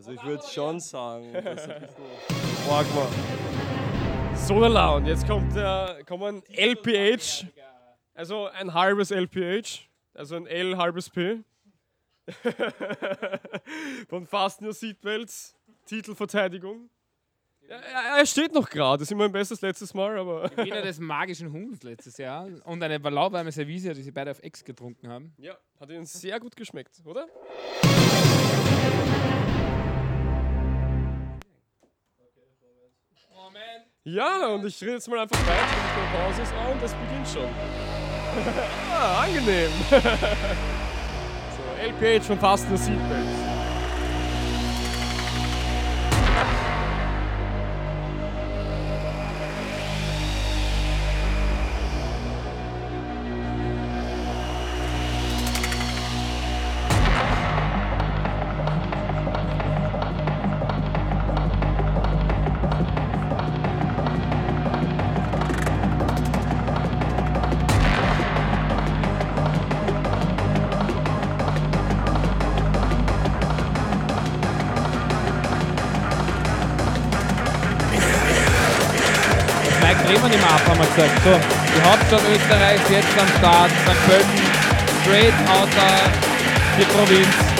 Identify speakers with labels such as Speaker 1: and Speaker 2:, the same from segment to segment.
Speaker 1: Also ich würde schon sagen, das ist ein bisschen arg war.
Speaker 2: So der Laun. Jetzt kommt der kommen LPH. Also ein halbes LPH. Also ein L halbes P. Von Fasten Your Seatbelts. Titelverteidigung. Ja, er- er steht noch gerade. Das ist immer mein bestes letztes Mal, aber.
Speaker 3: Wieder des magischen Huhns letztes Jahr und eine lauwarme Service, die sie beide auf Ex getrunken haben.
Speaker 2: Ja, hat ihnen sehr gut geschmeckt, oder? Ja, und ich rede jetzt mal einfach weiter, die Pause ist und das beginnt schon. ah, angenehm. so, LPH von Fasten Seatbelts.
Speaker 3: Mike Bremen im Ab haben wir gesagt. So, die Hauptstadt Österreichs jetzt am Start, St. Pölten, straight außer die Provinz.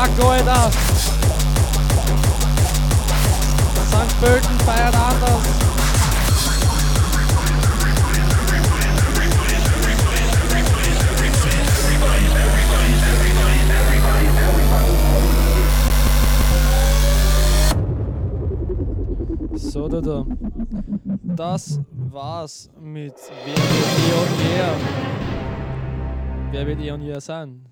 Speaker 1: Alter! St. Pölten feiert anders. So, da, da. Das war's mit Wer wird Eon Wer? Wird Eon Year sein?